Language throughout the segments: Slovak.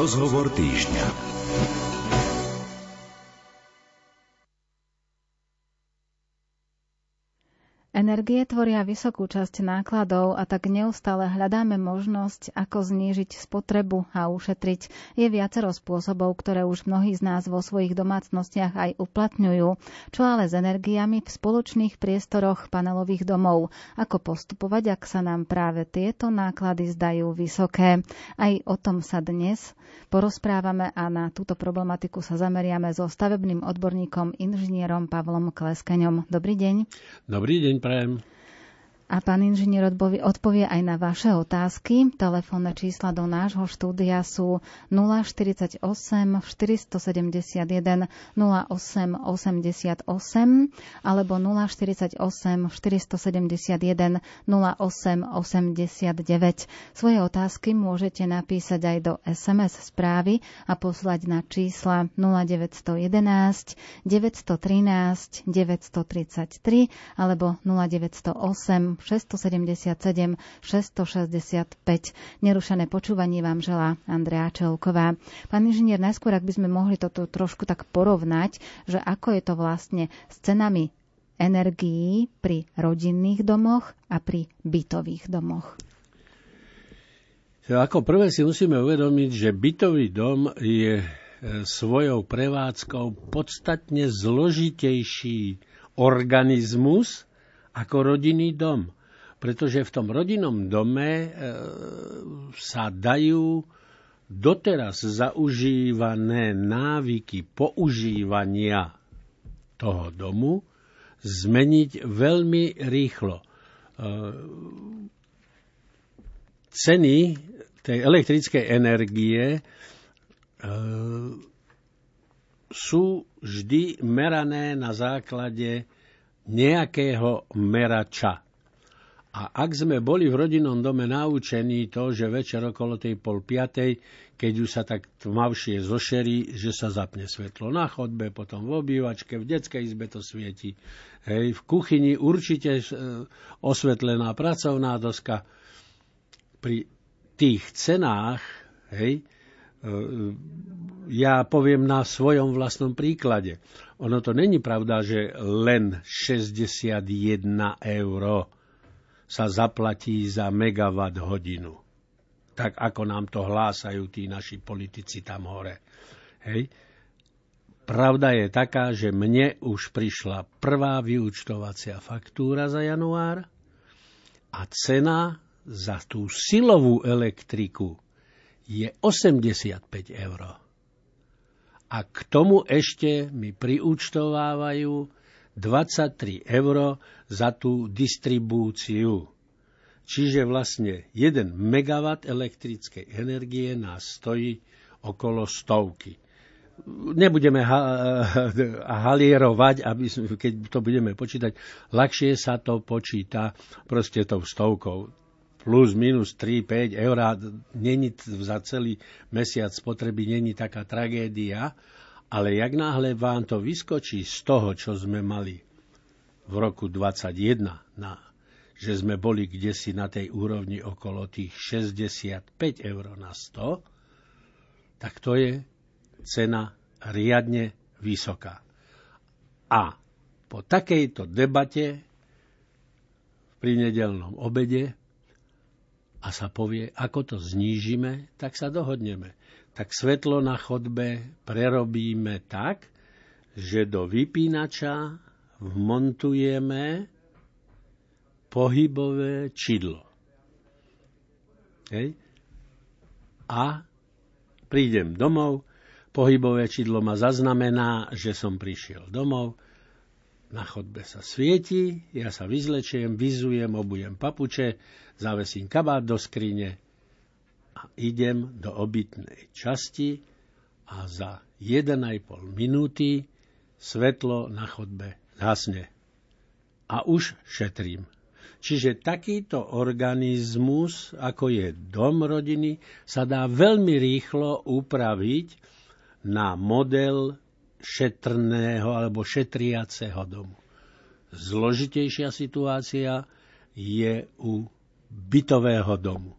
Rozhovor týždňa. Energie tvoria vysokú časť nákladov a tak neustále hľadáme možnosť, ako znížiť spotrebu a ušetriť. Je viacero spôsobov, ktoré už mnohí z nás vo svojich domácnostiach aj uplatňujú. Čo ale s energiami v spoločných priestoroch panelových domov? Ako postupovať, ak sa nám práve tieto náklady zdajú vysoké? Aj o tom sa dnes porozprávame a na túto problematiku sa zameriame so stavebným odborníkom inžinierom Pavlom Kleskeňom. Dobrý deň. Dobrý deň, Um, A pán inžinier odpovie aj na vaše otázky. Telefónne čísla do nášho štúdia sú 048 471 0888 alebo 048 471 0889. Svoje otázky môžete napísať aj do SMS správy a poslať na čísla 0911 913 933 alebo 0908 677 665. Nerušené počúvanie vám želá Andrea Čelková. Pán inžinier, najskôr, ak by sme mohli toto trošku tak porovnať, že ako je to vlastne s cenami energií pri rodinných domoch a pri bytových domoch. Ako prvé si musíme uvedomiť, že bytový dom je e, svojou prevádzkou podstatne zložitejší organizmus ako rodinný dom. Pretože v tom rodinnom dome e, sa dajú doteraz zaužívané návyky používania toho domu zmeniť veľmi rýchlo. E, ceny tej elektrickej energie e, sú vždy merané na základe nejakého merača. A ak sme boli v rodinnom dome naučení to, že večer okolo tej pol piatej, keď už sa tak tmavšie zošerí, že sa zapne svetlo na chodbe, potom v obývačke, v detskej izbe to svieti. Hej, v kuchyni určite e, osvetlená pracovná doska. Pri tých cenách, hej, ja poviem na svojom vlastnom príklade. Ono to není pravda, že len 61 eur sa zaplatí za megawatt hodinu. Tak ako nám to hlásajú tí naši politici tam hore. Hej. Pravda je taká, že mne už prišla prvá vyúčtovacia faktúra za január a cena za tú silovú elektriku je 85 eur a k tomu ešte mi priúčtovávajú 23 eur za tú distribúciu. Čiže vlastne 1 MW elektrickej energie nás stojí okolo stovky. Nebudeme ha- halierovať, aby, keď to budeme počítať, ľahšie sa to počíta proste tou stovkou plus minus 3-5 eur není za celý mesiac spotreby není taká tragédia, ale jak náhle vám to vyskočí z toho, čo sme mali v roku 21, na, že sme boli kde si na tej úrovni okolo tých 65 eur na 100, tak to je cena riadne vysoká. A po takejto debate pri nedelnom obede a sa povie, ako to znížime, tak sa dohodneme. Tak svetlo na chodbe prerobíme tak, že do vypínača vmontujeme pohybové čidlo. Hej. A prídem domov, pohybové čidlo ma zaznamená, že som prišiel domov, na chodbe sa svieti, ja sa vyzlečiem, vyzujem, obujem papuče, zavesím kabát do skrine a idem do obytnej časti a za 1,5 minúty svetlo na chodbe zhasne. A už šetrím. Čiže takýto organizmus, ako je dom rodiny, sa dá veľmi rýchlo upraviť na model šetrného alebo šetriaceho domu. Zložitejšia situácia je u bytového domu.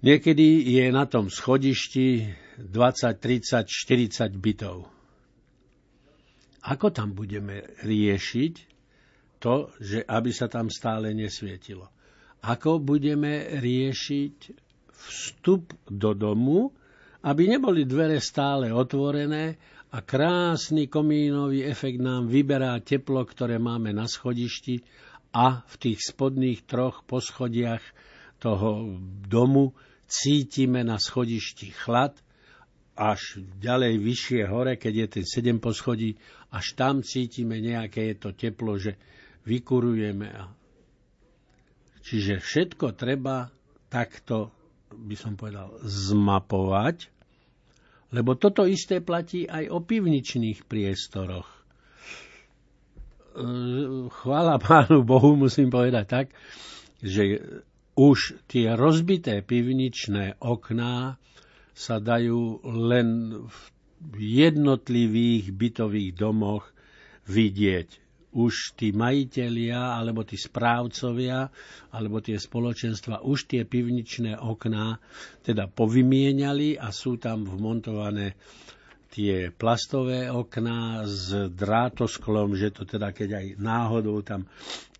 Niekedy je na tom schodišti 20, 30, 40 bytov. Ako tam budeme riešiť to, že aby sa tam stále nesvietilo? Ako budeme riešiť vstup do domu, aby neboli dvere stále otvorené a krásny komínový efekt nám vyberá teplo, ktoré máme na schodišti a v tých spodných troch poschodiach toho domu cítime na schodišti chlad, až ďalej vyššie hore, keď je ten 7 poschodí, až tam cítime nejaké je to teplo, že vykurujeme. Čiže všetko treba takto, by som povedal, zmapovať, lebo toto isté platí aj o pivničných priestoroch. Chvála Pánu Bohu, musím povedať tak, že už tie rozbité pivničné okná sa dajú len v jednotlivých bytových domoch vidieť. Už tí majitelia, alebo tí správcovia, alebo tie spoločenstva, už tie pivničné okná teda povymieniali a sú tam vmontované tie plastové okná s drátosklom, že to teda keď aj náhodou tam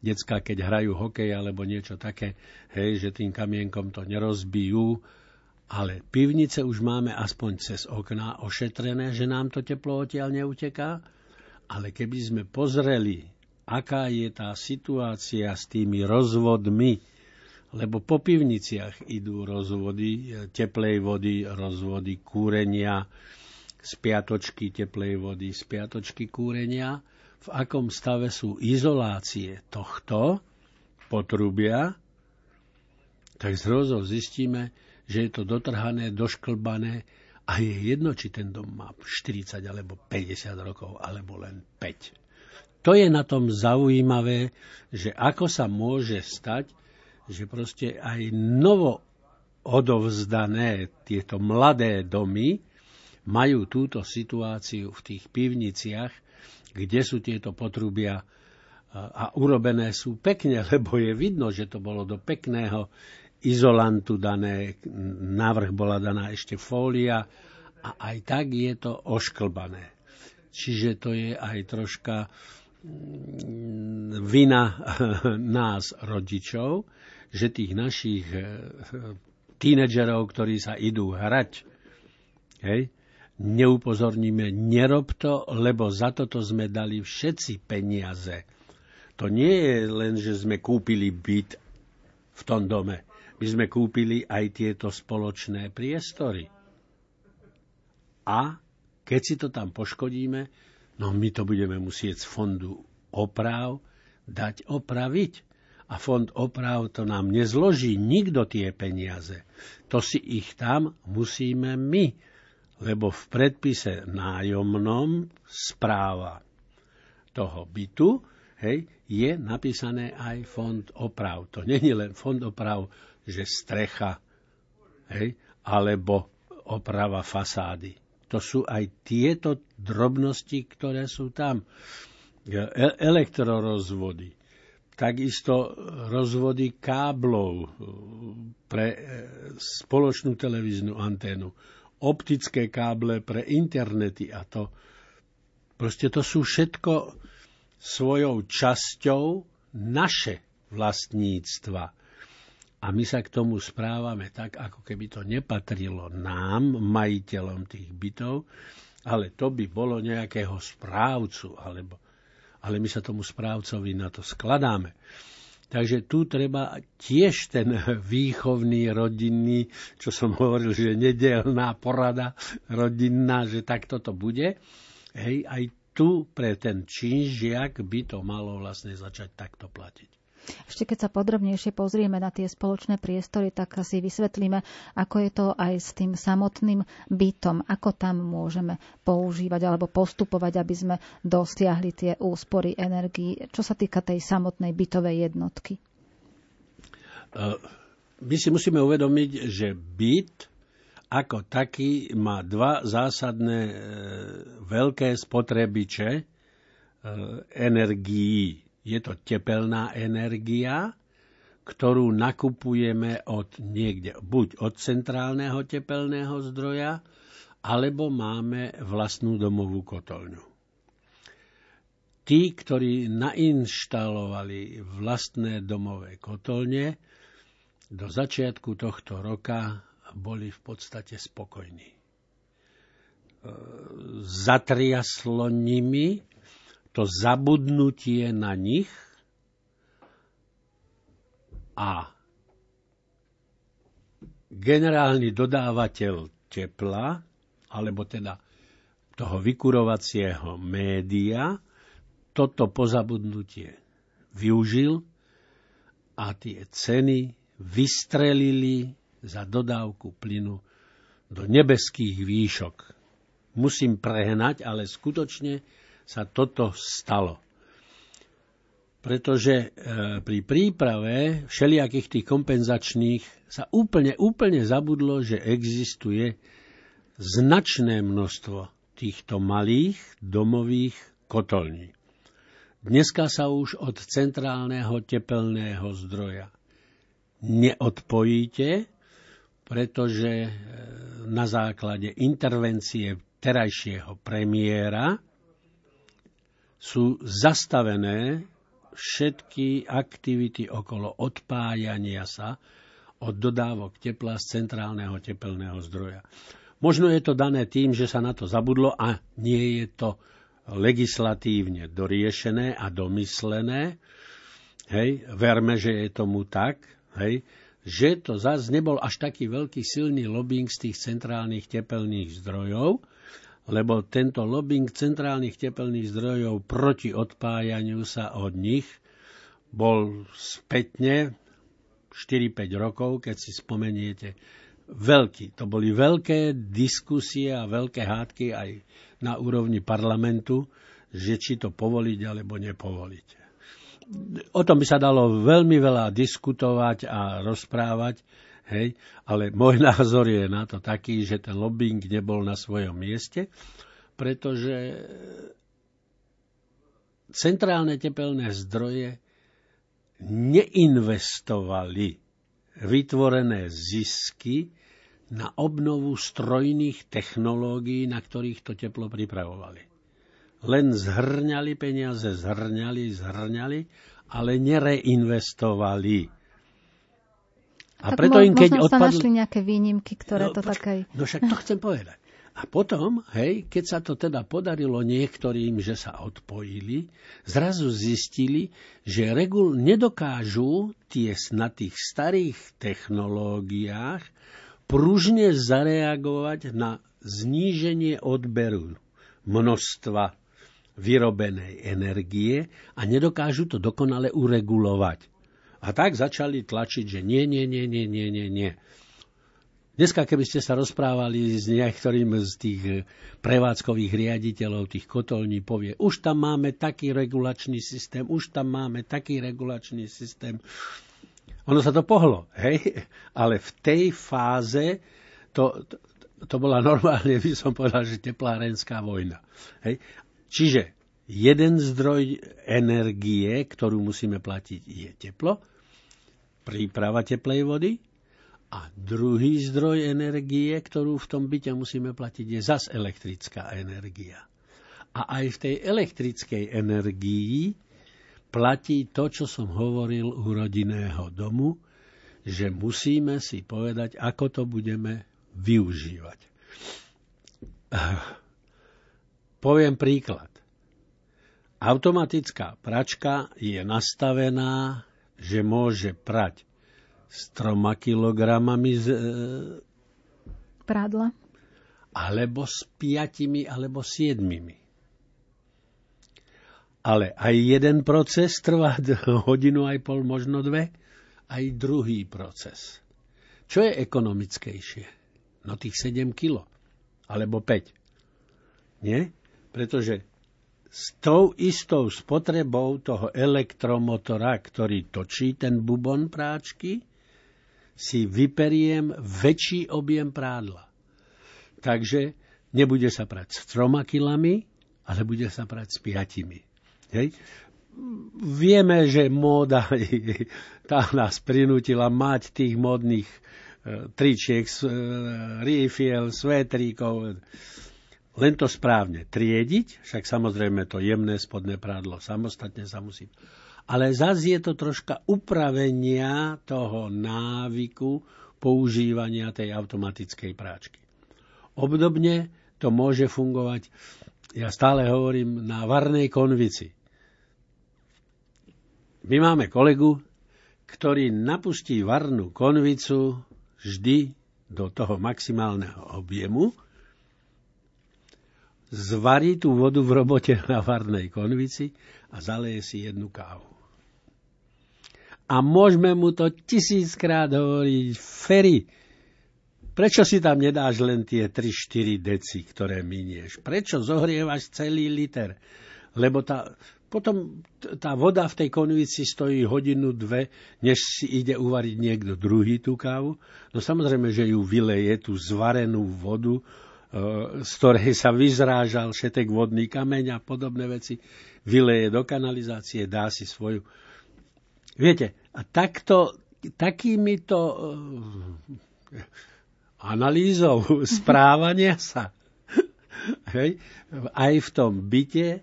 decka, keď hrajú hokej alebo niečo také, hej, že tým kamienkom to nerozbijú, ale pivnice už máme aspoň cez okná ošetrené, že nám to teplo odtiaľ neuteká, ale keby sme pozreli, aká je tá situácia s tými rozvodmi, lebo po pivniciach idú rozvody teplej vody, rozvody kúrenia, spiatočky teplej vody, spiatočky kúrenia, v akom stave sú izolácie tohto potrubia, tak zhrozou zistíme, že je to dotrhané, došklbané a je jedno, či ten dom má 40 alebo 50 rokov, alebo len 5. To je na tom zaujímavé, že ako sa môže stať, že proste aj novo odovzdané tieto mladé domy majú túto situáciu v tých pivniciach, kde sú tieto potrubia a urobené sú pekne, lebo je vidno, že to bolo do pekného izolantu dané, navrh bola daná ešte fólia a aj tak je to ošklbané. Čiže to je aj troška mm, vina nás, rodičov, že tých našich e, tínedžerov, ktorí sa idú hrať, hej, neupozorníme, nerob to, lebo za toto sme dali všetci peniaze. To nie je len, že sme kúpili byt v tom dome. My sme kúpili aj tieto spoločné priestory. A keď si to tam poškodíme, no my to budeme musieť z fondu oprav dať opraviť. A fond oprav to nám nezloží nikto tie peniaze. To si ich tam musíme my lebo v predpise nájomnom správa toho bytu hej, je napísané aj fond oprav. To není len fond oprav, že strecha hej, alebo oprava fasády. To sú aj tieto drobnosti, ktoré sú tam. E- elektrorozvody, takisto rozvody káblov pre e, spoločnú televíznu anténu, optické káble pre internety a to. Proste to sú všetko svojou časťou naše vlastníctva. A my sa k tomu správame tak, ako keby to nepatrilo nám, majiteľom tých bytov, ale to by bolo nejakého správcu, alebo, ale my sa tomu správcovi na to skladáme. Takže tu treba tiež ten výchovný, rodinný, čo som hovoril, že nedelná porada rodinná, že takto to bude. Hej, aj tu pre ten činžiak by to malo vlastne začať takto platiť. Ešte keď sa podrobnejšie pozrieme na tie spoločné priestory, tak si vysvetlíme, ako je to aj s tým samotným bytom, ako tam môžeme používať alebo postupovať, aby sme dosiahli tie úspory energií, čo sa týka tej samotnej bytovej jednotky. E, my si musíme uvedomiť, že byt ako taký má dva zásadné e, veľké spotrebiče e, energií je to tepelná energia, ktorú nakupujeme od niekde, buď od centrálneho tepelného zdroja, alebo máme vlastnú domovú kotolňu. Tí, ktorí nainštalovali vlastné domové kotolne, do začiatku tohto roka boli v podstate spokojní. E, zatriaslo nimi to zabudnutie na nich a generálny dodávateľ tepla, alebo teda toho vykurovacieho média, toto pozabudnutie využil a tie ceny vystrelili za dodávku plynu do nebeských výšok. Musím prehnať, ale skutočne sa toto stalo. Pretože e, pri príprave všelijakých tých kompenzačných sa úplne, úplne zabudlo, že existuje značné množstvo týchto malých domových kotolní. Dneska sa už od centrálneho tepelného zdroja neodpojíte, pretože e, na základe intervencie terajšieho premiéra sú zastavené všetky aktivity okolo odpájania sa od dodávok tepla z centrálneho tepelného zdroja. Možno je to dané tým, že sa na to zabudlo a nie je to legislatívne doriešené a domyslené. Hej, verme, že je tomu tak, hej, že to zase nebol až taký veľký silný lobbying z tých centrálnych tepelných zdrojov, lebo tento lobbying centrálnych tepelných zdrojov proti odpájaniu sa od nich bol spätne 4-5 rokov, keď si spomeniete, veľký. To boli veľké diskusie a veľké hádky aj na úrovni parlamentu, že či to povoliť alebo nepovoliť o tom by sa dalo veľmi veľa diskutovať a rozprávať, hej, ale môj názor je na to taký, že ten lobbying nebol na svojom mieste, pretože centrálne tepelné zdroje neinvestovali vytvorené zisky na obnovu strojných technológií, na ktorých to teplo pripravovali len zhrňali peniaze, zhrňali, zhrňali, ale nereinvestovali. A tak preto im, keď odpadli... sa našli nejaké výnimky, ktoré no, to tak aj... No však to chcem povedať. A potom, hej, keď sa to teda podarilo niektorým, že sa odpojili, zrazu zistili, že regul nedokážu tie na tých starých technológiách pružne zareagovať na zníženie odberu množstva vyrobenej energie a nedokážu to dokonale uregulovať. A tak začali tlačiť, že nie, nie, nie, nie, nie, nie, nie. Dneska, keby ste sa rozprávali s niektorým z tých prevádzkových riaditeľov tých kotolní, povie, už tam máme taký regulačný systém, už tam máme taký regulačný systém. Ono sa to pohlo, hej? Ale v tej fáze to, to, to bola normálne, by som povedal, že teplárenská vojna. Hej? Čiže jeden zdroj energie, ktorú musíme platiť, je teplo, príprava teplej vody a druhý zdroj energie, ktorú v tom byte musíme platiť, je zas elektrická energia. A aj v tej elektrickej energii platí to, čo som hovoril u rodinného domu, že musíme si povedať, ako to budeme využívať. Poviem príklad. Automatická pračka je nastavená, že môže prať s troma kilogramami z, e, prádla alebo s piatimi alebo siedmimi. Ale aj jeden proces trvá hodinu aj pol, možno dve, aj druhý proces. Čo je ekonomickejšie? No tých 7 kilo, alebo 5. Nie? pretože s tou istou spotrebou toho elektromotora, ktorý točí ten bubon práčky, si vyperiem väčší objem prádla. Takže nebude sa prať s troma kilami, ale bude sa prať s piatimi. Hej? vieme, že móda tá nás prinútila mať tých modných e, tričiek, e, rifiel, svetríkov. Len to správne triediť, však samozrejme to jemné spodné prádlo samostatne sa musí. Ale zase je to troška upravenia toho návyku používania tej automatickej práčky. Obdobne to môže fungovať, ja stále hovorím, na varnej konvici. My máme kolegu, ktorý napustí varnú konvicu vždy do toho maximálneho objemu, zvarí tú vodu v robote na varnej konvici a zaleje si jednu kávu. A môžeme mu to tisíckrát hovoriť, Ferry, prečo si tam nedáš len tie 3-4 deci, ktoré minieš? Prečo zohrievaš celý liter? Lebo tá, potom tá voda v tej konvici stojí hodinu, dve, než si ide uvariť niekto druhý tú kávu. No samozrejme, že ju vyleje, tú zvarenú vodu, z ktorej sa vyzrážal všetek vodný kameň a podobné veci, vyleje do kanalizácie, dá si svoju. Viete, a takto, takýmito e, analýzou správania sa hej, aj v tom byte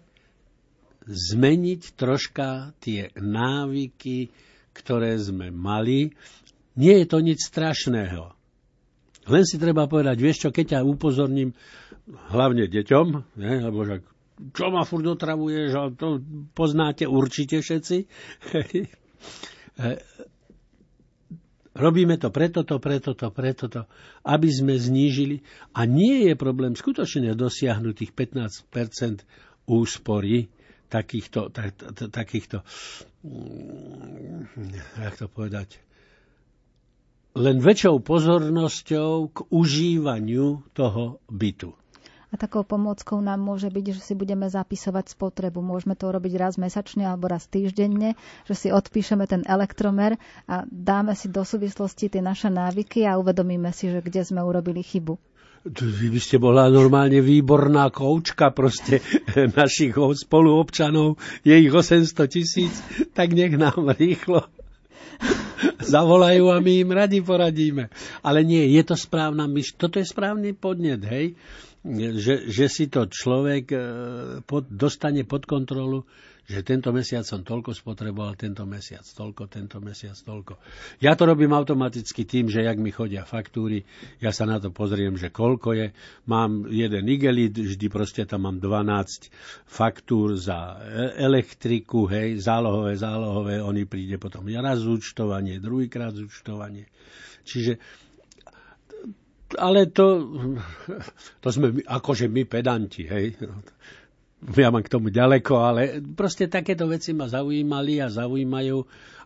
zmeniť troška tie návyky, ktoré sme mali. Nie je to nič strašného. Len si treba povedať, vieš čo, keď ťa upozorním, hlavne deťom, ne, lebo že čo ma furt otravuje, že to poznáte určite všetci. Robíme to preto, to, preto, to, preto, to, aby sme znížili. A nie je problém skutočne dosiahnuť tých 15% úspory, takýchto, tak, takýchto mm, jak to povedať, len väčšou pozornosťou k užívaniu toho bytu. A takou pomôckou nám môže byť, že si budeme zapisovať spotrebu. Môžeme to robiť raz mesačne alebo raz týždenne, že si odpíšeme ten elektromer a dáme si do súvislosti tie naše návyky a uvedomíme si, že kde sme urobili chybu. Vy by ste bola normálne výborná koučka proste našich spoluobčanov. Je ich 800 tisíc, tak nech nám rýchlo zavolajú a my im radi poradíme. Ale nie, je to správna myš. Toto je správny podnet, hej? Že, že si to človek e, pod, dostane pod kontrolu, že tento mesiac som toľko spotreboval, tento mesiac toľko, tento mesiac toľko. Ja to robím automaticky tým, že jak mi chodia faktúry, ja sa na to pozriem, že koľko je. Mám jeden igelit, vždy proste tam mám 12 faktúr za e- elektriku, hej, zálohové, zálohové, oni príde potom raz zúčtovanie, druhýkrát zúčtovanie. Čiže ale to, to sme akože my pedanti, hej ja mám k tomu ďaleko, ale proste takéto veci ma zaujímali a zaujímajú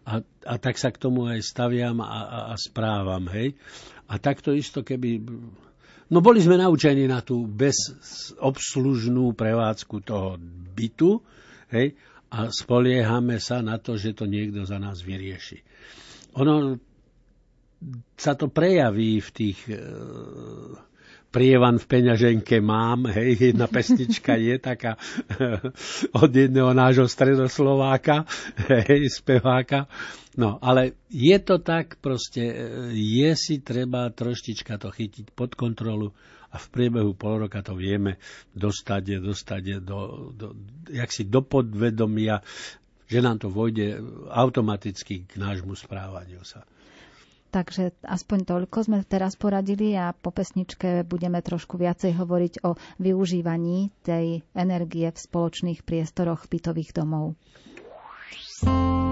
a, a tak sa k tomu aj staviam a, a, a správam, hej. A takto isto, keby... No boli sme naučení na tú bezobslužnú prevádzku toho bytu, hej, a spoliehame sa na to, že to niekto za nás vyrieši. Ono sa to prejaví v tých e, prievan v peňaženke mám, hej, jedna pesnička je taká od jedného nášho stredoslováka, hej, speváka. No, ale je to tak, proste je si treba troštička to chytiť pod kontrolu a v priebehu pol roka to vieme dostať, dostať do, do, jak do podvedomia, že nám to vojde automaticky k nášmu správaniu sa. Takže aspoň toľko sme teraz poradili a po pesničke budeme trošku viacej hovoriť o využívaní tej energie v spoločných priestoroch bytových domov. nechci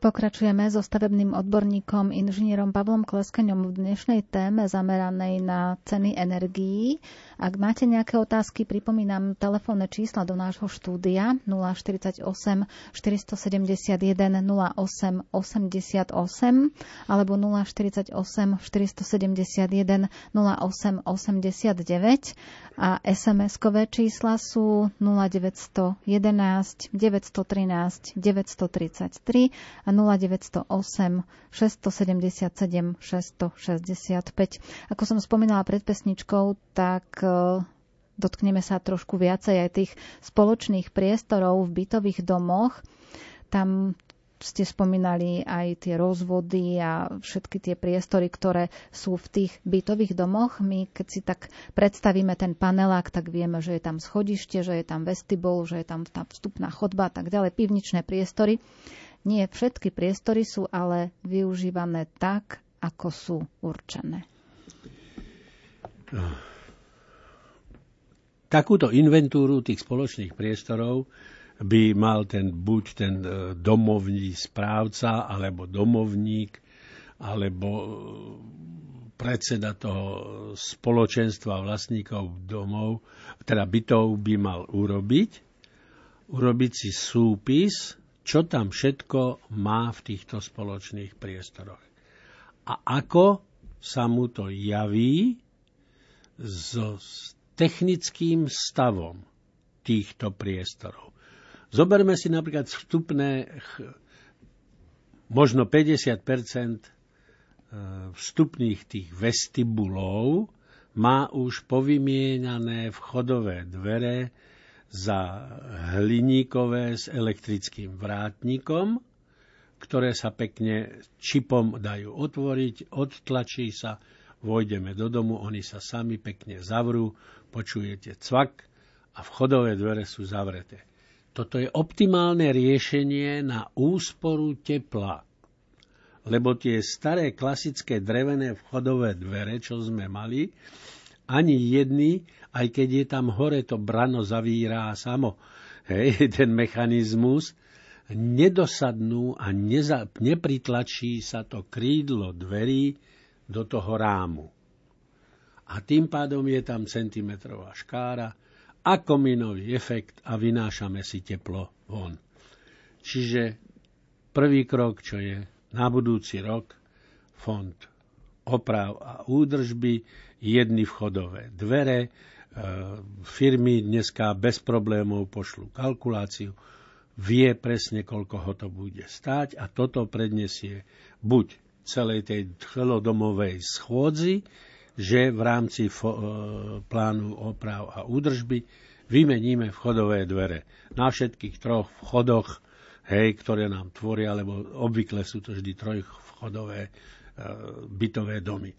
Pokračujeme so stavebným odborníkom inžinierom Pavlom Kleskaňom v dnešnej téme zameranej na ceny energií. Ak máte nejaké otázky, pripomínam telefónne čísla do nášho štúdia 048 471 08 88 alebo 048 471 08 89 a SMS-kové čísla sú 0911 913 933 a 0908 677 665. Ako som spomínala pred pesničkou, tak e, dotkneme sa trošku viacej aj tých spoločných priestorov v bytových domoch. Tam ste spomínali aj tie rozvody a všetky tie priestory, ktoré sú v tých bytových domoch. My, keď si tak predstavíme ten panelák, tak vieme, že je tam schodište, že je tam vestibul, že je tam tá vstupná chodba a tak ďalej, pivničné priestory. Nie všetky priestory sú ale využívané tak, ako sú určené. Takúto inventúru tých spoločných priestorov by mal ten buď ten e, domovní správca, alebo domovník, alebo e, predseda toho spoločenstva vlastníkov domov, teda bytov by mal urobiť, urobiť si súpis, čo tam všetko má v týchto spoločných priestoroch. A ako sa mu to javí so technickým stavom týchto priestorov. Zoberme si napríklad vstupné, možno 50% vstupných tých vestibulov má už povymienané vchodové dvere za hliníkové s elektrickým vrátnikom, ktoré sa pekne čipom dajú otvoriť, odtlačí sa, vojdeme do domu, oni sa sami pekne zavrú, počujete cvak a vchodové dvere sú zavreté. Toto je optimálne riešenie na úsporu tepla. Lebo tie staré klasické drevené vchodové dvere, čo sme mali, ani jedný, aj keď je tam hore to brano zavírá samo, hej, ten mechanizmus, nedosadnú a neza, nepritlačí sa to krídlo dverí do toho rámu. A tým pádom je tam centimetrová škára a kominový efekt a vynášame si teplo von. Čiže prvý krok, čo je na budúci rok, fond oprav a údržby, jedny vchodové dvere, firmy dneska bez problémov pošlú kalkuláciu, vie presne, koľko ho to bude stáť a toto predniesie buď celej tej celodomovej schôdzi, že v rámci fo- e, plánu oprav a údržby vymeníme vchodové dvere. Na všetkých troch vchodoch, hej, ktoré nám tvoria, lebo obvykle sú to vždy trojvchodové e, bytové domy. E,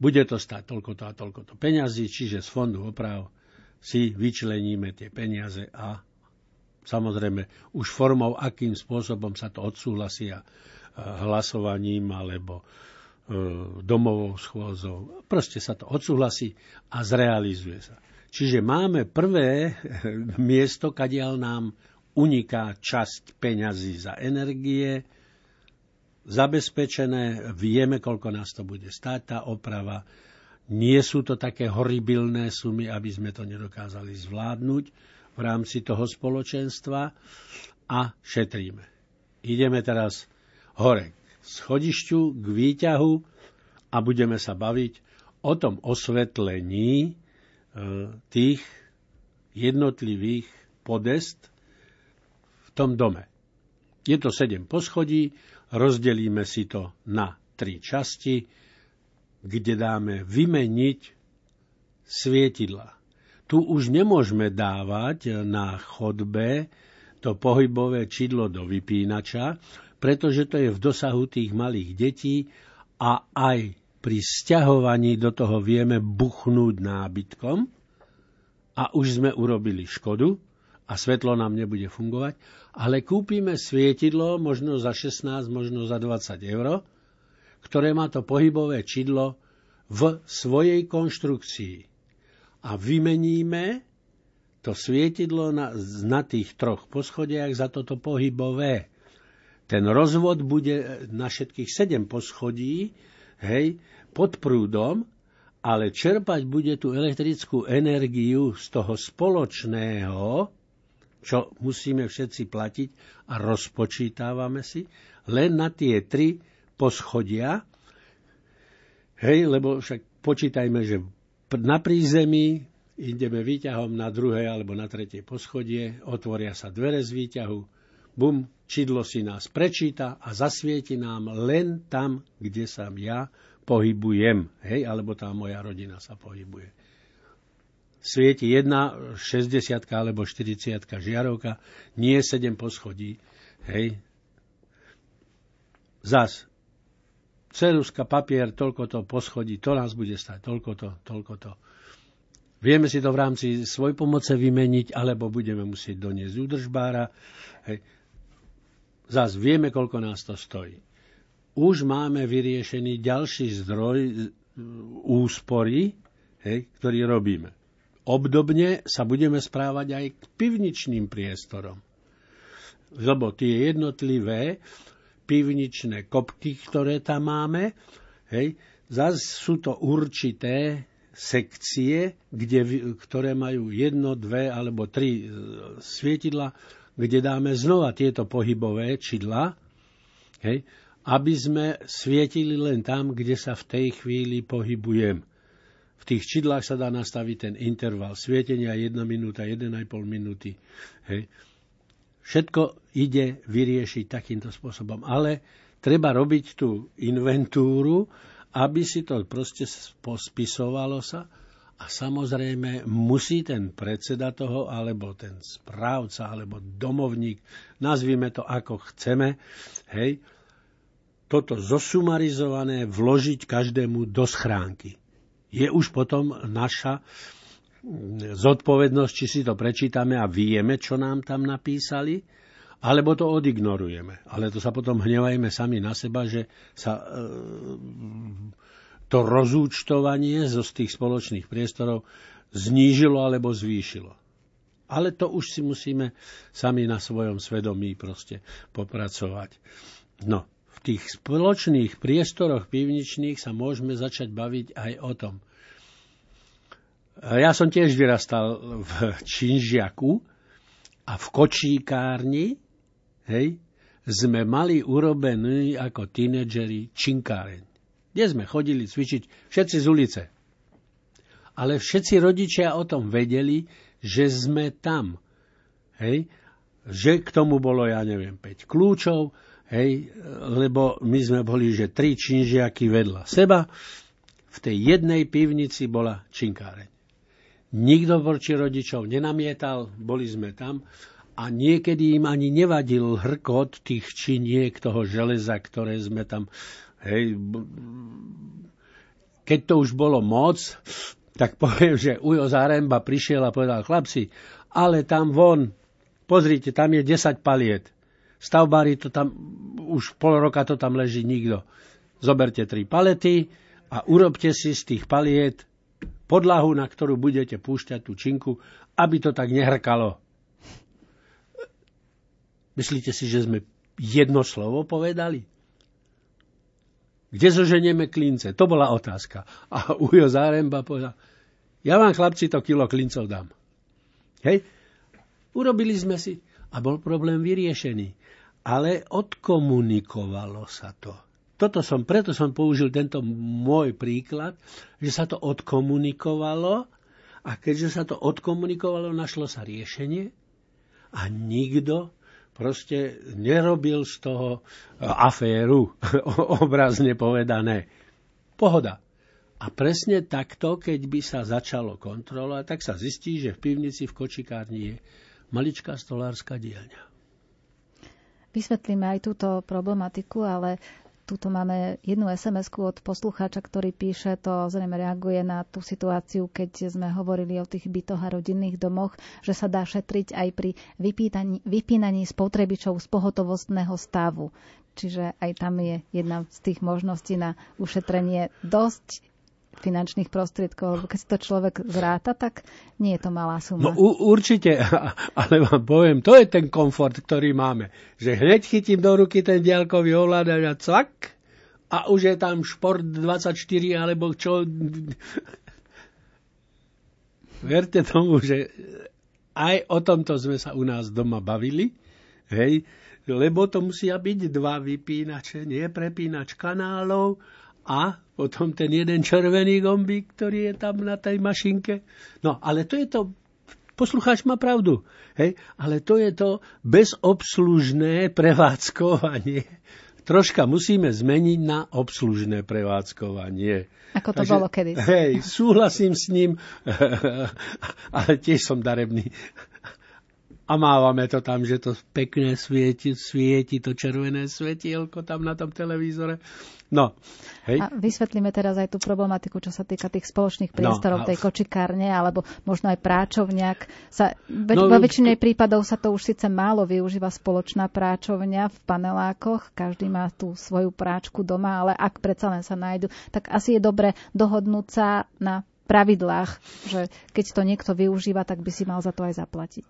bude to stať toľko a toľko to peňazí, čiže z fondu oprav si vyčleníme tie peniaze a samozrejme už formou, akým spôsobom sa to odsúhlasia hlasovaním alebo domovou schôzou. Proste sa to odsúhlasí a zrealizuje sa. Čiže máme prvé miesto, kadiaľ nám uniká časť peňazí za energie, zabezpečené, vieme, koľko nás to bude stáť, tá oprava. Nie sú to také horibilné sumy, aby sme to nedokázali zvládnuť v rámci toho spoločenstva a šetríme. Ideme teraz hore k schodišťu, k výťahu a budeme sa baviť o tom osvetlení e, tých jednotlivých podest v tom dome. Je to sedem poschodí, rozdelíme si to na tri časti, kde dáme vymeniť svietidla. Tu už nemôžeme dávať na chodbe to pohybové čidlo do vypínača, pretože to je v dosahu tých malých detí a aj pri sťahovaní do toho vieme buchnúť nábytkom a už sme urobili škodu a svetlo nám nebude fungovať, ale kúpime svietidlo možno za 16, možno za 20 eur, ktoré má to pohybové čidlo v svojej konštrukcii a vymeníme to svietidlo na, na tých troch poschodiach za toto pohybové. Ten rozvod bude na všetkých sedem poschodí, hej, pod prúdom, ale čerpať bude tú elektrickú energiu z toho spoločného, čo musíme všetci platiť a rozpočítávame si, len na tie tri poschodia, hej, lebo však počítajme, že na prízemí ideme výťahom na druhé alebo na tretie poschodie, otvoria sa dvere z výťahu, bum, čidlo si nás prečíta a zasvieti nám len tam, kde sa ja pohybujem, hej, alebo tá moja rodina sa pohybuje. Svieti jedna 60 alebo 40 žiarovka, nie 7 poschodí, hej. Zas, ceruska, papier, toľko to poschodí, to nás bude stať, toľko to, toľko to. Vieme si to v rámci svoj pomoce vymeniť, alebo budeme musieť doniesť údržbára. Hej. Zas vieme, koľko nás to stojí. Už máme vyriešený ďalší zdroj e, úspory, hej, ktorý robíme. Obdobne sa budeme správať aj k pivničným priestorom. Lebo tie jednotlivé pivničné kopky, ktoré tam máme, hej, zase sú to určité sekcie, kde, ktoré majú jedno, dve alebo tri e, svietidla, kde dáme znova tieto pohybové čidla, hej, aby sme svietili len tam, kde sa v tej chvíli pohybujem. V tých čidlách sa dá nastaviť ten interval svietenia 1 minúta, 1,5 minúty. Hej. Všetko ide vyriešiť takýmto spôsobom. Ale treba robiť tú inventúru, aby si to proste pospisovalo sa a samozrejme musí ten predseda toho, alebo ten správca, alebo domovník, nazvime to ako chceme, hej, toto zosumarizované vložiť každému do schránky. Je už potom naša zodpovednosť, či si to prečítame a vieme, čo nám tam napísali, alebo to odignorujeme. Ale to sa potom hnevajme sami na seba, že sa e, to rozúčtovanie zo z tých spoločných priestorov znížilo alebo zvýšilo. Ale to už si musíme sami na svojom svedomí proste popracovať. No, tých spoločných priestoroch pivničných sa môžeme začať baviť aj o tom. Ja som tiež vyrastal v Činžiaku a v kočíkárni, hej, sme mali urobený ako tínedžeri činkáreň, kde sme chodili cvičiť všetci z ulice. Ale všetci rodičia o tom vedeli, že sme tam. Hej? Že k tomu bolo, ja neviem, 5 kľúčov, hej? lebo my sme boli, že tri činžiaky vedľa seba. V tej jednej pivnici bola činkáreň. Nikto voči rodičov nenamietal, boli sme tam a niekedy im ani nevadil hrkot tých činiek toho železa, ktoré sme tam... Hej, keď to už bolo moc, tak poviem, že Ujo Zaremba prišiel a povedal, chlapci, ale tam von, pozrite, tam je 10 paliet. Stavbári to tam, už pol roka to tam leží nikto. Zoberte tri palety a urobte si z tých paliet podlahu, na ktorú budete púšťať tú činku, aby to tak nehrkalo. Myslíte si, že sme jedno slovo povedali? Kde zoženieme klince? To bola otázka. A Ujo Záremba povedal, ja vám chlapci to kilo klincov dám. Hej? Urobili sme si a bol problém vyriešený. Ale odkomunikovalo sa to. Toto som, preto som použil tento môj príklad, že sa to odkomunikovalo a keďže sa to odkomunikovalo, našlo sa riešenie a nikto proste nerobil z toho e, aféru, obrazne povedané. Pohoda. A presne takto, keď by sa začalo kontrolovať, tak sa zistí, že v pivnici v kočikárni je maličká stolárska dielňa. Vysvetlíme aj túto problematiku, ale Tuto máme jednu sms od poslucháča, ktorý píše, to zrejme reaguje na tú situáciu, keď sme hovorili o tých bytoch a rodinných domoch, že sa dá šetriť aj pri vypínaní, vypínaní spotrebičov z pohotovostného stavu. Čiže aj tam je jedna z tých možností na ušetrenie dosť finančných prostriedkov, lebo keď si to človek zráta, tak nie je to malá suma. No u, určite, ale vám poviem, to je ten komfort, ktorý máme. Že hneď chytím do ruky ten diaľkový ovládač a cvak a už je tam šport 24 alebo čo. Verte tomu, že aj o tomto sme sa u nás doma bavili, hej, lebo to musia byť dva vypínače, nie prepínač kanálov a potom ten jeden červený gombík, ktorý je tam na tej mašinke. No, ale to je to, poslucháč má pravdu, hej, ale to je to bezobslužné prevádzkovanie. Troška musíme zmeniť na obslužné prevádzkovanie. Ako to Takže, bolo kedy. Hej, súhlasím s ním, ale tiež som darebný. A mávame to tam, že to pekne svieti, svieti to červené svetielko tam na tom televízore. No, hej. A vysvetlíme teraz aj tú problematiku, čo sa týka tých spoločných priestorov, no, tej kočikárne, alebo možno aj práčovňak. Sa, ve, no, vo väčšine prípadov sa to už síce málo využíva spoločná práčovňa v panelákoch, každý má tú svoju práčku doma, ale ak predsa len sa nájdu, tak asi je dobre dohodnúť sa na pravidlách, že keď to niekto využíva, tak by si mal za to aj zaplatiť.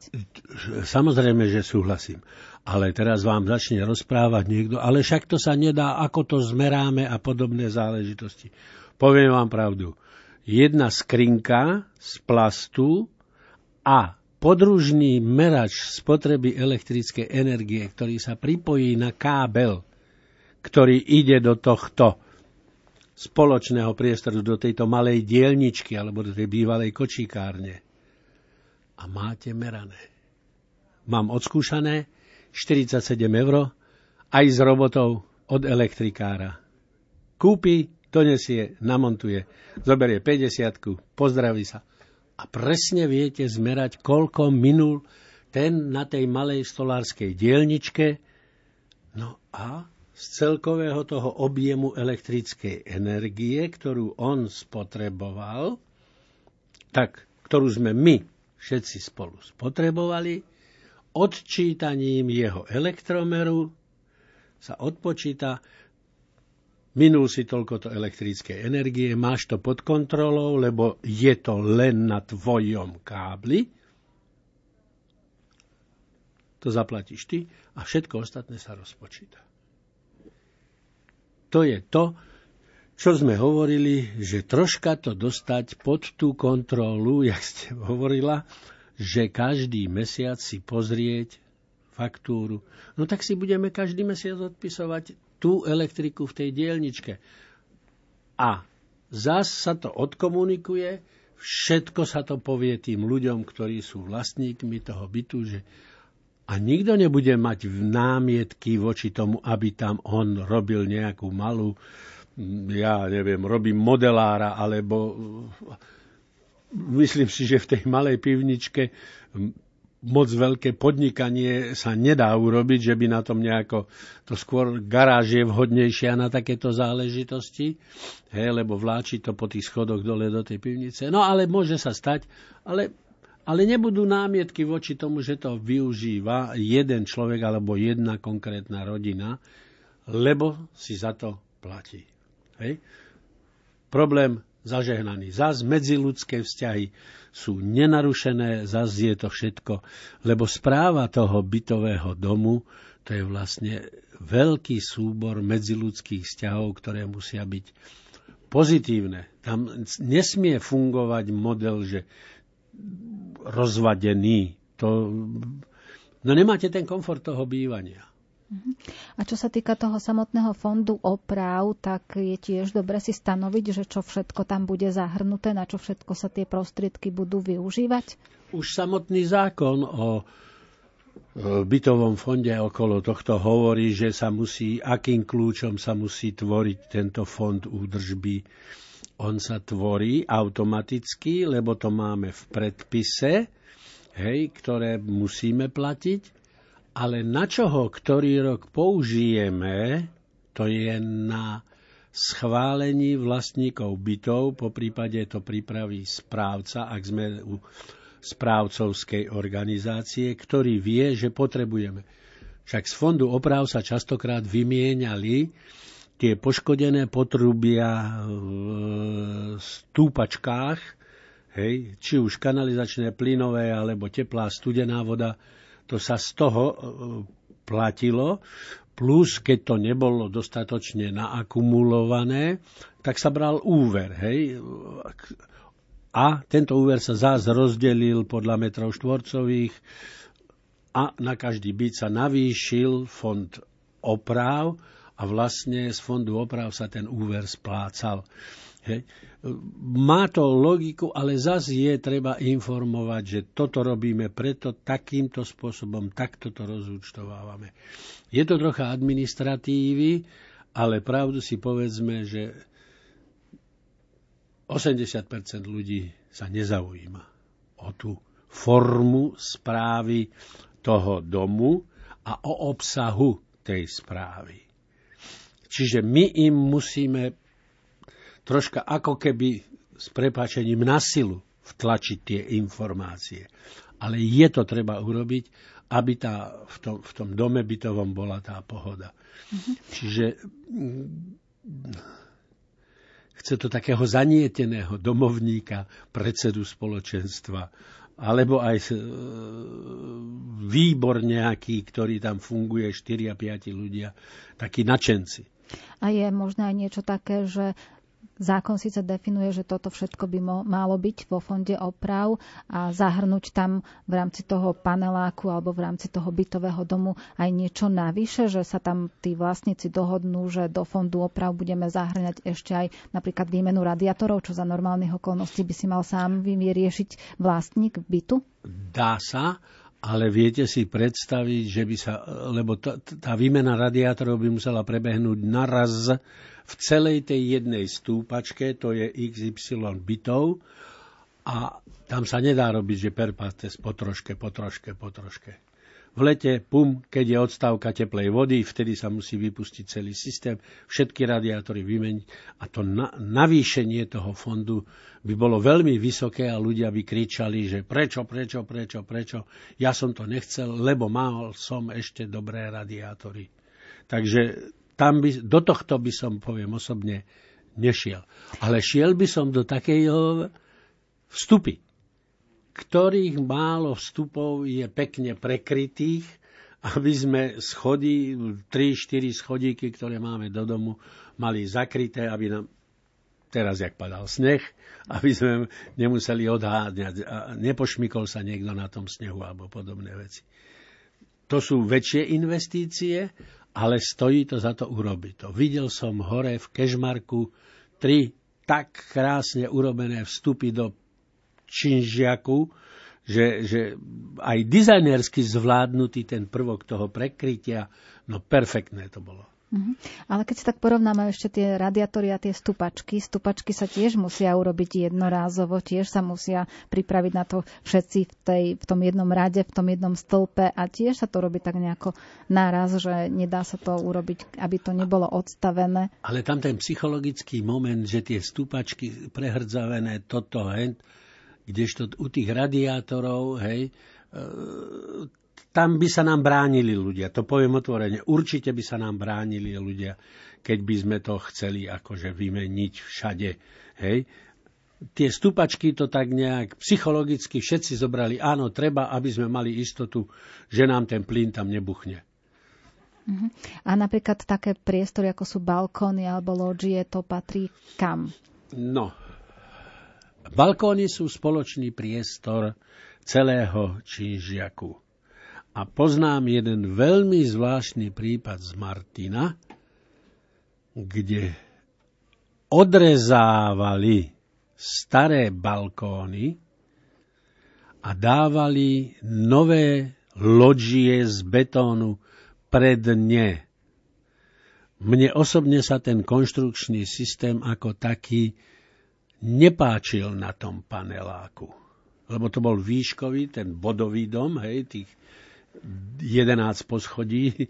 Samozrejme, že súhlasím ale teraz vám začne rozprávať niekto, ale však to sa nedá, ako to zmeráme a podobné záležitosti. Poviem vám pravdu. Jedna skrinka z plastu a podružný merač spotreby elektrickej energie, ktorý sa pripojí na kábel, ktorý ide do tohto spoločného priestoru, do tejto malej dielničky alebo do tej bývalej kočíkárne. A máte merané. Mám odskúšané, 47 eur aj s robotou od elektrikára. Kúpi, donesie, namontuje, zoberie 50 pozdraví sa. A presne viete zmerať, koľko minul ten na tej malej stolárskej dielničke. No a z celkového toho objemu elektrickej energie, ktorú on spotreboval, tak, ktorú sme my všetci spolu spotrebovali, odčítaním jeho elektromeru sa odpočíta, minul si toľko elektrické energie, máš to pod kontrolou, lebo je to len na tvojom kábli. to zaplatíš ty a všetko ostatné sa rozpočíta. To je to, čo sme hovorili, že troška to dostať pod tú kontrolu, jak ste hovorila, že každý mesiac si pozrieť faktúru. No tak si budeme každý mesiac odpisovať tú elektriku v tej dielničke. A zás sa to odkomunikuje, všetko sa to povie tým ľuďom, ktorí sú vlastníkmi toho bytu, že a nikto nebude mať námietky voči tomu, aby tam on robil nejakú malú, ja neviem, robím modelára, alebo myslím si, že v tej malej pivničke moc veľké podnikanie sa nedá urobiť, že by na tom nejako, to skôr garáž je vhodnejšia na takéto záležitosti, hej, lebo vláči to po tých schodoch dole do tej pivnice. No ale môže sa stať, ale ale nebudú námietky voči tomu, že to využíva jeden človek alebo jedna konkrétna rodina, lebo si za to platí. Hej? Problém zažehnaný. Zas medziludské vzťahy sú nenarušené, zas je to všetko, lebo správa toho bytového domu, to je vlastne veľký súbor medziludských vzťahov, ktoré musia byť pozitívne. Tam nesmie fungovať model, že rozvadený. To, no nemáte ten komfort toho bývania. Mhm. A čo sa týka toho samotného fondu oprav, tak je tiež dobre si stanoviť, že čo všetko tam bude zahrnuté, na čo všetko sa tie prostriedky budú využívať? Už samotný zákon o bytovom fonde okolo tohto hovorí, že sa musí, akým kľúčom sa musí tvoriť tento fond údržby on sa tvorí automaticky, lebo to máme v predpise, hej, ktoré musíme platiť, ale na čo ho ktorý rok použijeme, to je na schválení vlastníkov bytov, po prípade to pripraví správca, ak sme u správcovskej organizácie, ktorý vie, že potrebujeme. Však z fondu oprav sa častokrát vymieniali tie poškodené potrubia v stúpačkách, hej, či už kanalizačné plynové alebo teplá studená voda, to sa z toho e, platilo, plus keď to nebolo dostatočne naakumulované, tak sa bral úver. Hej. A tento úver sa zás rozdelil podľa metrov štvorcových a na každý byt sa navýšil fond oprav a vlastne z fondu oprav sa ten úver splácal. Hej. Má to logiku, ale zase je treba informovať, že toto robíme preto takýmto spôsobom, takto to rozúčtovávame. Je to trocha administratívy, ale pravdu si povedzme, že 80% ľudí sa nezaujíma o tú formu správy toho domu a o obsahu tej správy. Čiže my im musíme troška ako keby s prepáčením na silu vtlačiť tie informácie. Ale je to treba urobiť, aby tá, v, tom, v tom dome bytovom bola tá pohoda. Mm-hmm. Čiže mm, chce to takého zanieteného domovníka, predsedu spoločenstva, alebo aj e, výbor nejaký, ktorý tam funguje, 4 a 5 ľudia, takí načenci. A je možno aj niečo také, že Zákon síce definuje, že toto všetko by mo- malo byť vo fonde oprav a zahrnúť tam v rámci toho paneláku alebo v rámci toho bytového domu aj niečo navyše, že sa tam tí vlastníci dohodnú, že do fondu oprav budeme zahrňať ešte aj napríklad výmenu radiátorov, čo za normálnych okolností by si mal sám vyriešiť vlastník bytu? Dá sa, ale viete si predstaviť, že by sa, lebo tá, tá výmena radiátorov by musela prebehnúť naraz v celej tej jednej stúpačke, to je XY bytov, a tam sa nedá robiť, že per po troške, po troške, po troške v lete, pum, keď je odstávka teplej vody, vtedy sa musí vypustiť celý systém, všetky radiátory vymeniť a to na, navýšenie toho fondu by bolo veľmi vysoké a ľudia by kričali, že prečo, prečo, prečo, prečo. Ja som to nechcel, lebo mal som ešte dobré radiátory. Takže tam by, do tohto by som, poviem osobne, nešiel. Ale šiel by som do takého vstupy ktorých málo vstupov je pekne prekrytých aby sme schody, 3-4 schodíky, ktoré máme do domu, mali zakryté, aby nám teraz, jak padal sneh, aby sme nemuseli odháňať a nepošmykol sa niekto na tom snehu alebo podobné veci. To sú väčšie investície, ale stojí to za to urobiť to. Videl som hore v Kešmarku tri tak krásne urobené vstupy do Činžiaku, že, že aj dizajnersky zvládnutý ten prvok toho prekrytia, no perfektné to bolo. Mhm. Ale keď si tak porovnáme ešte tie radiátory a tie stupačky, stupačky sa tiež musia urobiť jednorázovo, tiež sa musia pripraviť na to všetci v, tej, v tom jednom rade, v tom jednom stĺpe a tiež sa to robí tak nejako náraz, že nedá sa to urobiť, aby to nebolo odstavené. Ale tam ten psychologický moment, že tie stupačky prehrdzavené, toto, hej, kdežto u tých radiátorov, hej, e, tam by sa nám bránili ľudia. To poviem otvorene. Určite by sa nám bránili ľudia, keď by sme to chceli akože vymeniť všade. Hej? Tie stupačky to tak nejak psychologicky všetci zobrali. Áno, treba, aby sme mali istotu, že nám ten plyn tam nebuchne. Uh-huh. A napríklad také priestory, ako sú balkóny alebo loďie, to patrí kam? No, balkóny sú spoločný priestor celého čížiaku. A poznám jeden veľmi zvláštny prípad z Martina, kde odrezávali staré balkóny a dávali nové loďie z betónu pred ne. Mne osobne sa ten konštrukčný systém ako taký nepáčil na tom paneláku. Lebo to bol výškový, ten bodový dom, hej, tých 11 poschodí,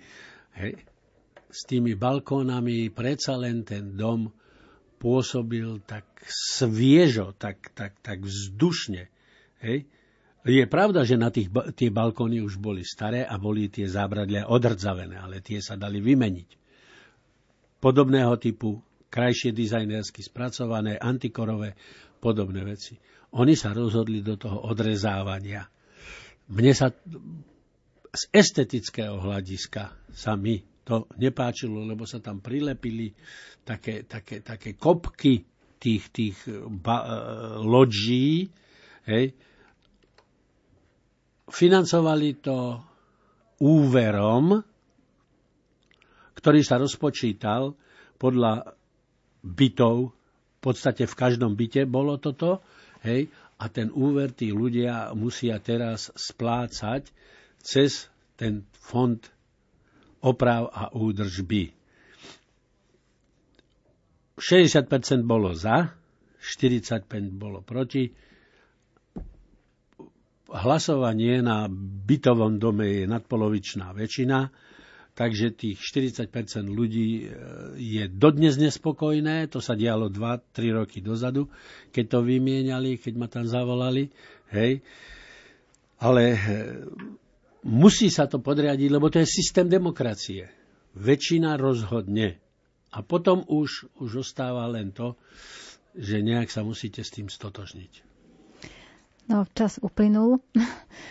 hej, s tými balkónami predsa len ten dom pôsobil tak sviežo, tak, tak, tak vzdušne. Hej. Je pravda, že na tých, tie balkóny už boli staré a boli tie zábradlia odrdzavené, ale tie sa dali vymeniť. Podobného typu, krajšie dizajnersky spracované, antikorové, podobné veci. Oni sa rozhodli do toho odrezávania. Mne sa z estetického hľadiska sa mi to nepáčilo, lebo sa tam prilepili také, také, také kopky tých, tých ba, e, loďí. Hej. Financovali to úverom, ktorý sa rozpočítal podľa bytov, v podstate v každom byte bolo toto, hej, a ten úver tí ľudia musia teraz splácať cez ten fond oprav a údržby. 60% bolo za, 45% bolo proti. Hlasovanie na bytovom dome je nadpolovičná väčšina, takže tých 40% ľudí e, je dodnes nespokojné, to sa dialo 2-3 roky dozadu, keď to vymieniali, keď ma tam zavolali, hej. Ale e, musí sa to podriadiť, lebo to je systém demokracie. Väčšina rozhodne. A potom už, už ostáva len to, že nejak sa musíte s tým stotožniť. No, čas uplynul.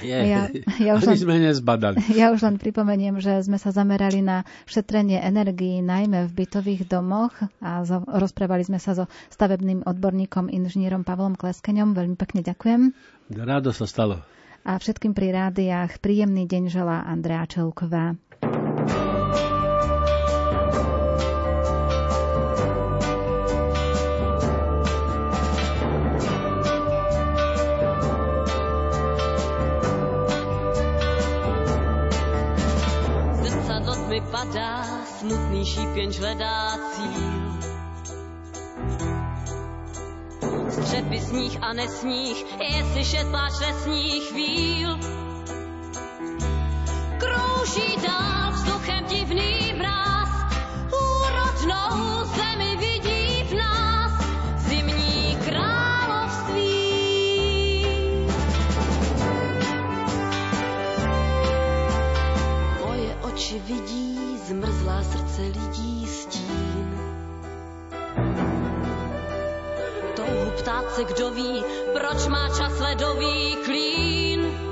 Je, ja, ja už len, sme nezbadali. Ja už len pripomeniem, že sme sa zamerali na šetrenie energií, najmä v bytových domoch a zo, rozprávali sme sa so stavebným odborníkom, inžinierom Pavlom Kleskeňom. Veľmi pekne ďakujem. Rádo sa stalo a všetkým pri rádiách príjemný deň želá Andrea Čelková. Tmy padá, smutný šípěň hledá cíl střepy sníh a nesních, je slyšet pláč lesních chvíl. Krouží dál vzduchem divný ptát se, kdo ví, proč má čas ledový klín.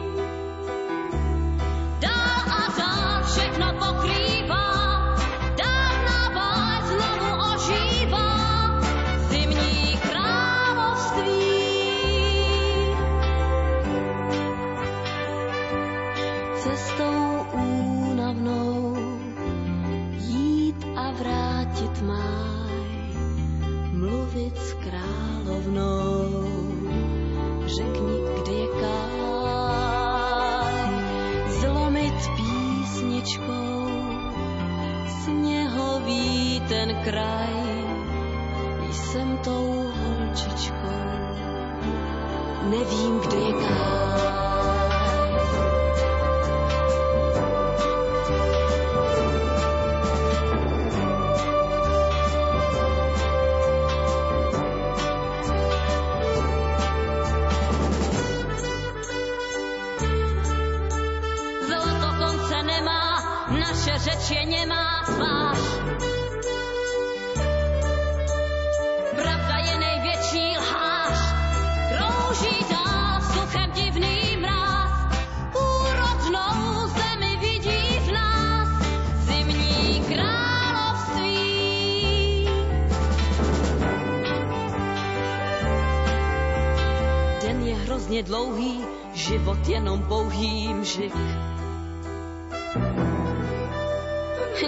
stejně dlouhý, život jenom pouhým žik.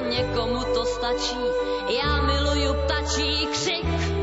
Někomu to stačí, já miluju ptačí křik.